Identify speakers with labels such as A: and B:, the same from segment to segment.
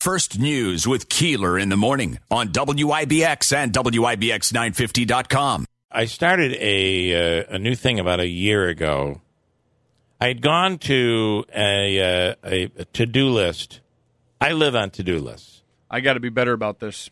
A: First News with Keeler in the morning on WIBX and WIBX950.com.
B: I started a uh, a new thing about a year ago. I had gone to a, uh, a, a to do list. I live on to do lists.
C: I got to be better about this.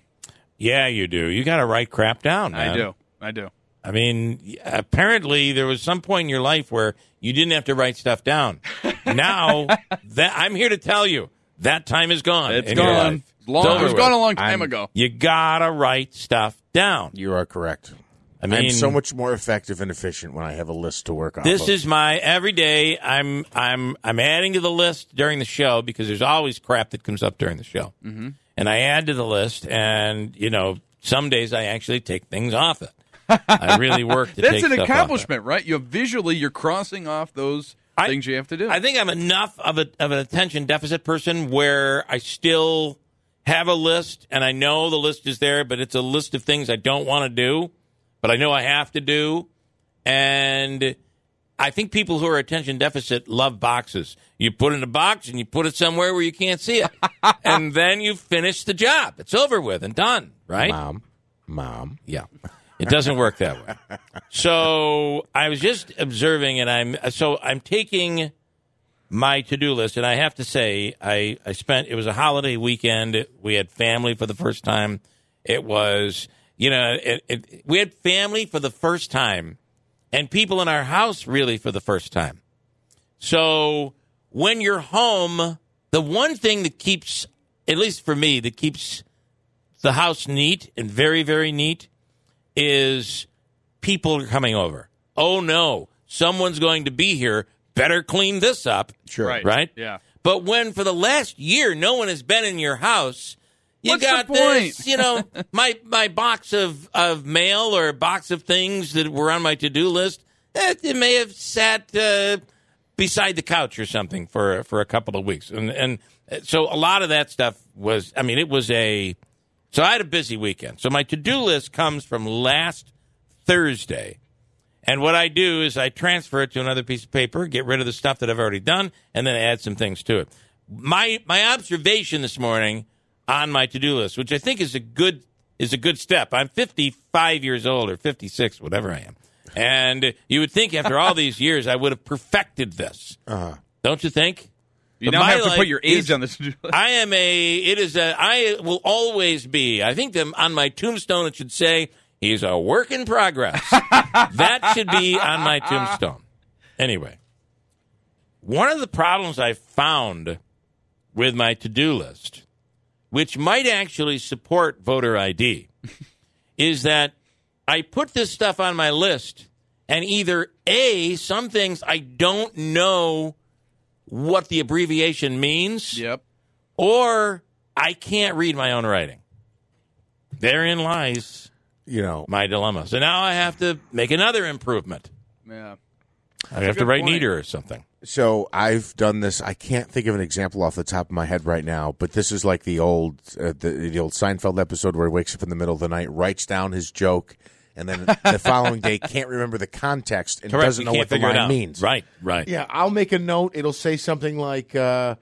B: Yeah, you do. You got to write crap down. Man.
C: I do. I do.
B: I mean, apparently there was some point in your life where you didn't have to write stuff down. now that I'm here to tell you that time is gone.
C: It's gone. Long,
B: It's
C: it was gone a long time
D: I'm-
C: ago.
B: You gotta write stuff down.
D: You are correct.
B: I mean,
D: I'm so much more effective and efficient when I have a list to work on.
B: This
D: of.
B: is my every day. I'm I'm I'm adding to the list during the show because there's always crap that comes up during the show, mm-hmm. and I add to the list. And you know, some days I actually take things off it. I really work to
C: That's
B: take
C: an
B: stuff off it.
C: accomplishment, right? You visually you're crossing off those
B: I-
C: things you have to do.
B: I think I'm enough of a of an attention deficit person where I still have a list and I know the list is there, but it's a list of things I don't want to do, but I know I have to do. And I think people who are attention deficit love boxes. You put in a box and you put it somewhere where you can't see it. and then you finish the job. It's over with and done, right?
D: mom, mom.
B: Yeah. It doesn't work that way. So I was just observing, and I'm so I'm taking my to do list, and I have to say, I I spent it was a holiday weekend. We had family for the first time. It was you know it, it, we had family for the first time, and people in our house really for the first time. So when you're home, the one thing that keeps, at least for me, that keeps the house neat and very very neat is people are coming over. Oh no, someone's going to be here. Better clean this up.
D: Sure.
C: Right.
B: Right?
C: Yeah.
B: But when for the last year no one has been in your house, you
C: What's the
B: got this, you know, my my box of, of mail or a box of things that were on my to do list. eh, It may have sat uh, beside the couch or something for for a couple of weeks, and and so a lot of that stuff was. I mean, it was a. So I had a busy weekend. So my to do list comes from last Thursday. And what I do is I transfer it to another piece of paper, get rid of the stuff that I've already done, and then add some things to it. My my observation this morning on my to do list, which I think is a good is a good step. I'm 55 years old or 56, whatever I am, and you would think after all these years I would have perfected this. Uh-huh. Don't you think?
C: You now have to put your age
B: is-
C: on this.
B: I am a. It is a. I will always be. I think that on my tombstone it should say he's a work in progress. that should be on my tombstone. Anyway, one of the problems I found with my to-do list, which might actually support voter ID, is that I put this stuff on my list, and either a some things I don't know what the abbreviation means
C: Yep.
B: or I can't read my own writing. Therein lies
D: You know,
B: my dilemma. So now I have to make another improvement.
C: Yeah.
B: I have to write
C: point.
B: neater or something.
D: so I've done this. I can't think of an example off the top of my head right now, but this is like the old uh, the, the old Seinfeld episode where he wakes up in the middle of the night, writes down his joke, and then the following day can't remember the context and doesn't
B: You
D: know what the
B: figure it
D: line means.
B: Right, right.
D: Yeah, I'll make a note. It'll say something like uh,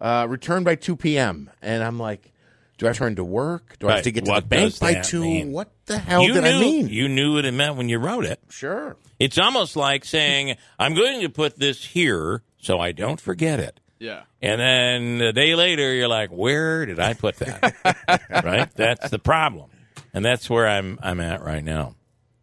D: uh, "return by two p.m." and I'm like, "Do I turn to work? Do I have to get to
B: What
D: the bank by two?
B: mean?
D: What the hell
B: you
D: did
B: knew,
D: I mean?"
B: You knew what it meant when you wrote it.
D: sure.
B: It's almost like saying, I'm going to put this here so I don't forget it.
C: Yeah.
B: And then a day later, you're like, where did I put that? right? That's the problem. And that's where I'm, I'm at right now,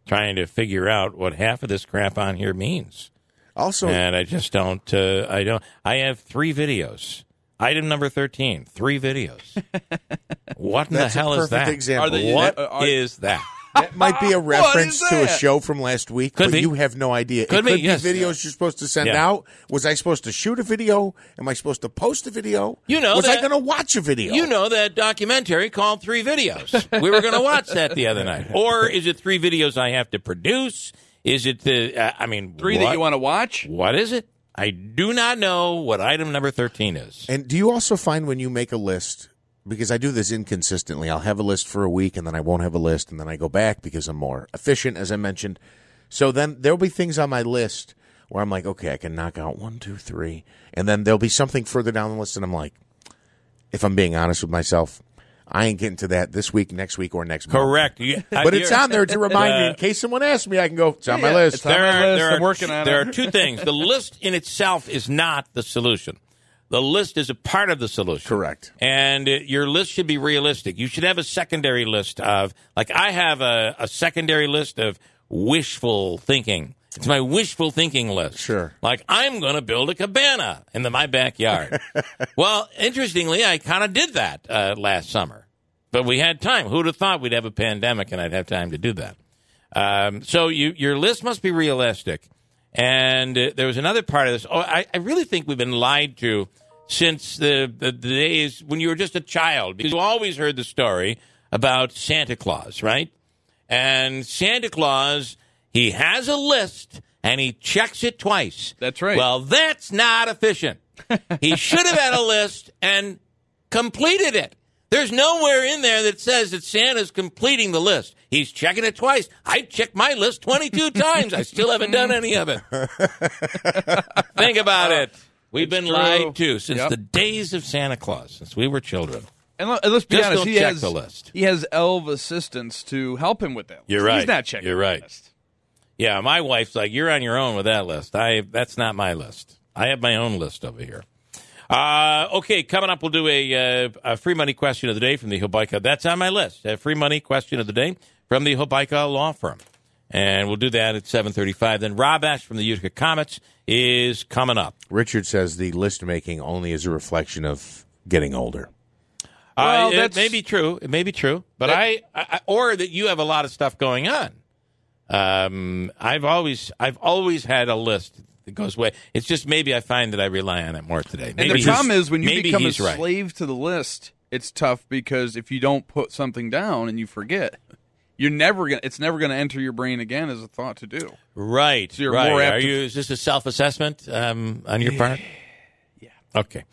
B: trying to figure out what half of this crap on here means.
D: Also,
B: and I just don't. Uh, I don't. I have three videos. Item number thirteen. Three videos. what in the
D: That's a
B: hell is that?
D: example.
C: Are they-
B: What
C: are-
B: is that?
D: That might be a reference to a show from last week,
B: Could
D: but
B: be.
D: you have no idea.
B: Could
D: it
B: be,
D: could
B: yes.
D: videos you're supposed to send
B: Yeah.
D: out. Was I supposed to shoot a video? Am I supposed to post a video?
B: You know
D: was I going to watch a video?
B: You know that documentary called Three Videos. We were going to watch that the other night. Or is it three videos I have to produce? Is it the? Uh, I mean,
C: Three
B: what,
C: that you want to watch?
B: What is it? I do not know what item number thirteen is.
D: And do you also find when you make a list, because I do this inconsistently, I'll have a list for a week and then I won't have a list and then I go back because I'm more efficient, as I mentioned. So then there'll be things on my list where I'm like, okay, I can knock out one, two, three. And then there'll be something further down the list and I'm like, if I'm being honest with myself, I ain't getting to that this week, next week, or next month.
B: Correct.
D: But it's on there to remind me
B: Uh,
D: in case someone asks me. I can go. It's on my list.
C: it's on
B: there
C: my list.
B: there
C: I'm working
B: two-
C: on
B: There
C: it.
B: are two things. The list in itself is not the solution. The list is a part of the solution.
D: Correct.
B: And uh, your list should be realistic. You should have a secondary list of, like, I have a, a secondary list of wishful thinking. It's my wishful thinking list.
D: Sure.
B: Like, I'm going to build a cabana in the, my backyard. well, interestingly, I kind of did that uh, last summer. But we had time. Who'd have thought we'd have a pandemic and I'd have time to do that? Um, so you, your list must be realistic. And uh, there was another part of this. Oh, I, I really think we've been lied to since the, the, the days when you were just a child. Because you always heard the story about Santa Claus, right? And Santa Claus, he has a list and he checks it twice.
C: That's right.
B: Well, that's not efficient. he should have had a list and completed it. There's nowhere in there that says that Santa's completing the list. He's checking it twice. I checked my list 22 times. I still haven't done any of it. Think about it. We've been
C: true.
B: lied to since
C: Yep.
B: the days of Santa Claus, since we were children.
C: And, let- let's be
B: Just
C: honest, he has
B: the list.
C: He has elf assistants to help him with that.
B: You're right.
C: He's not checking.
B: You're right.
C: list.
B: Yeah, my wife's like, "You're on your own with that list. I that's not my list. I have my own list over here." Uh, okay, coming up, we'll do a, uh, a free money question of the day from the Hobica. That's on my list. A free money question of the day from the Hobica Law Firm, and we'll do that at seven thirty-five. Then Rob Esche from the Utica Comets is coming up.
D: Richard says the list making only is a reflection of getting older.
C: Well,
B: uh, it may be true. It may be true, but I, I, or that you have a lot of stuff going on. Um, I've always, I've always had a list that goes away. It's just maybe I find that I rely on it more today.
C: And the problem is when you become a
B: he's right.
C: slave to the list, it's tough because if you don't put something down and you forget, you're never gonna. It's never gonna enter your brain again as a thought to do.
B: Right.
C: So you're
B: right.
C: more
B: are
C: to-
B: you? Is this a self-assessment um, on your part? Yeah. Okay.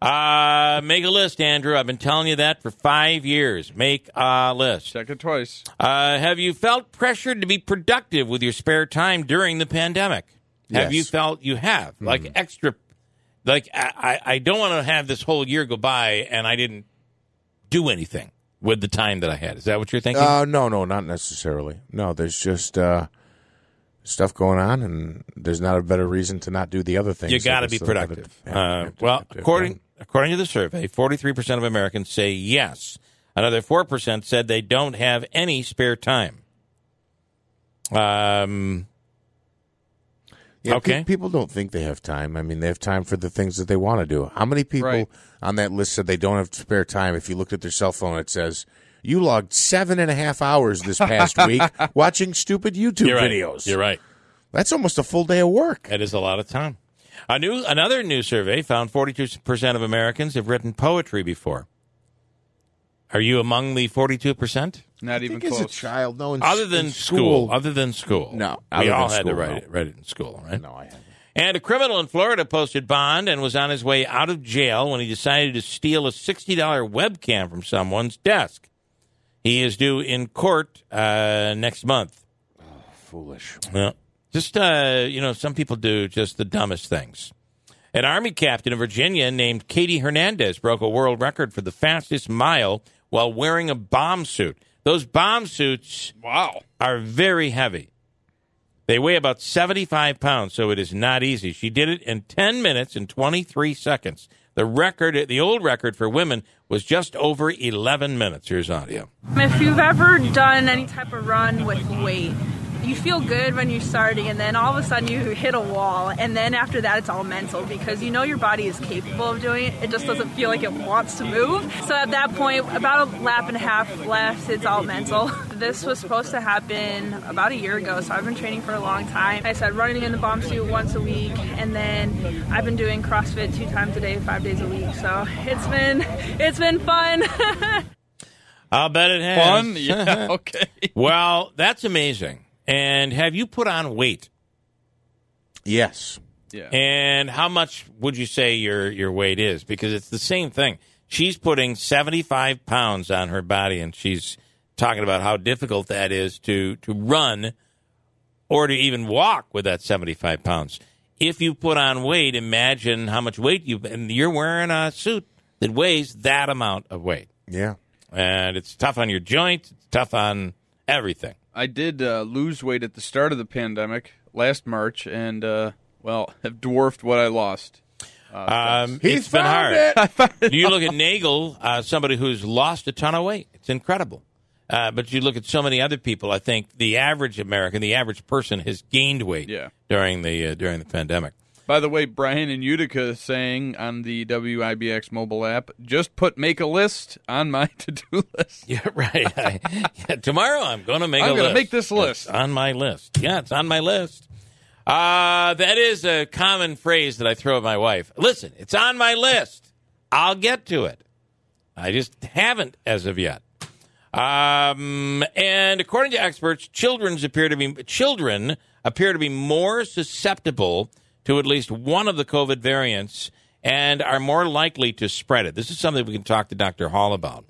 B: Uh, make a list, Andrew. I've been telling you that for five years. Make a list.
C: Check it twice.
B: Uh, have you felt pressured to be productive with your spare time during the pandemic?
D: Yes.
B: Have you felt you have like extra? Like I I don't want to have this whole year go by and I didn't do anything with the time that I had. Is that what you're thinking?
D: Uh, no, no, not necessarily. No, there's just uh, stuff going on, and there's not a better reason to not do the other things.
B: you got to
D: that
B: be productive. Uh, well, according according to the survey, 43% of Americans say yes. Another 4% said they don't have any spare time. Um,
D: Yeah,
B: Okay.
D: pe- people don't think they have time. I mean, they have time for the things that they want to do. How many people
C: Right.
D: on that list said they don't have spare time? If you looked at their cell phone, it says you logged seven and a half hours this past week watching stupid YouTube
B: you're right.
D: videos.
B: You're right.
D: That's almost a full day of work.
B: That is a lot of time. A new another new survey found 42% of Americans have written poetry before. Are you among the 42%?
C: Not
D: I
C: even
D: think as a child, no, in,
B: Other than
D: in
B: school, other than school.
D: No,
B: we
D: other than
B: all had to
D: school,
B: write
D: no.
B: it, write it in school, right?
D: No, I haven't.
B: And a criminal in Florida posted bond and was on his way out of jail when he decided to steal a $60 webcam from someone's desk. He is due in court uh, next month.
D: Foolish.
B: Well, just, uh, you know, some people do just the dumbest things. An Army captain in Virginia named Katie Hernandez broke a world record for the fastest mile while wearing a bomb suit. Those bomb suits
C: Wow.
B: are very heavy. They weigh about 75 pounds, so it is not easy. She did it in 10 minutes and 23 seconds. The record, the old record for women, was just over 11 minutes. Here's audio.
E: If you've ever done any type of run with weight, you feel good when you're starting, and then all of a sudden you hit a wall, and then after that it's all mental because you know your body is capable of doing it. It just doesn't feel like it wants to move. So at that point, about a lap and a half left, it's all mental. This was supposed to happen about a year ago, so I've been training for a long time. I said running in the bomb suit once a week, and then I've been doing CrossFit two times a day, five days a week. So it's been it's been fun.
B: I'll bet it has.
C: Fun? Yeah. Okay.
B: well, that's amazing. And have you put on weight?
D: Yes.
C: Yeah.
B: And how much would you say your your weight is? Because it's the same thing. She's putting seventy five pounds on her body, and she's talking about how difficult that is to to run or to even walk with that seventy five pounds. If you put on weight, imagine how much weight you and you're wearing a suit that weighs that amount of weight.
D: Yeah.
B: And it's tough on your joints, it's tough on everything.
C: I did uh, lose weight at the start of the pandemic last March, and uh, well, have dwarfed what I lost.
B: Um,
D: He's
B: it's been
D: found
B: hard. you look at Nagel, uh, somebody who's lost a ton of weight. It's incredible. Uh, but you look at so many other people. I think the average American, the average person, has gained weight
C: Yeah.
B: during the uh, during the pandemic.
C: By the way, Brian in Utica is saying on the WIBX mobile app, just put make a list on my to do list.
B: Yeah, right. I, yeah, tomorrow I'm going to make. A list.
C: I'm
B: a
C: gonna
B: list.
C: make this list.
B: It's on my list. Yeah, it's on my list. Uh, that is a common phrase that I throw at my wife. Listen, it's on my list. I'll get to it. I just haven't as of yet. Um, and according to experts, children's appear to be children appear to be more susceptible to at least one of the COVID variants and are more likely to spread it. This is something we can talk to Dr. Hall about.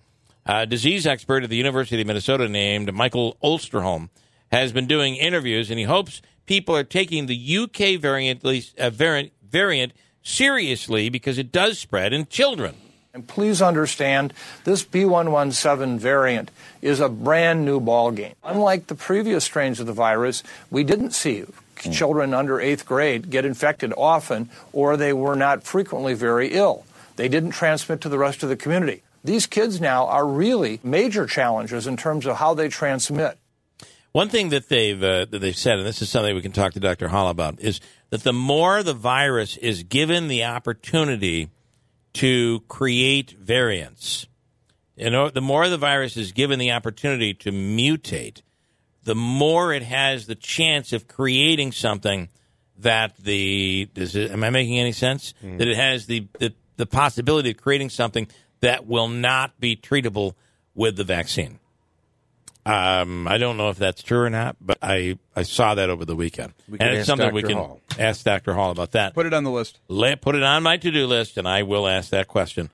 B: A disease expert at the University of Minnesota named Michael Osterholm has been doing interviews, and he hopes people are taking the UK variant, uh, variant, variant seriously because it does spread in children.
F: And please understand, this B117 variant is a brand new ballgame. Unlike the previous strains of the virus, we didn't see children under eighth grade get infected often, or they were not frequently very ill. They didn't transmit to the rest of the community. These kids now are really major challenges in terms of how they transmit.
B: One thing that they've uh, that they've said, and this is something we can talk to Dr. Hall about, is that the more the virus is given the opportunity to create variants, you know, the more the virus is given the opportunity to mutate, the more it has the chance of creating something that the does it, am I making any sense? That it has the, the the possibility of creating something that will not be treatable with the vaccine. Um, I don't know if that's true or not, but I, I saw that over the weekend,
D: We can
B: and it's
D: ask
B: something we can
D: Hall.
B: ask Dr. Hall about that.
C: Put it on the list.
B: Let, put it on my to do list, and I will ask that question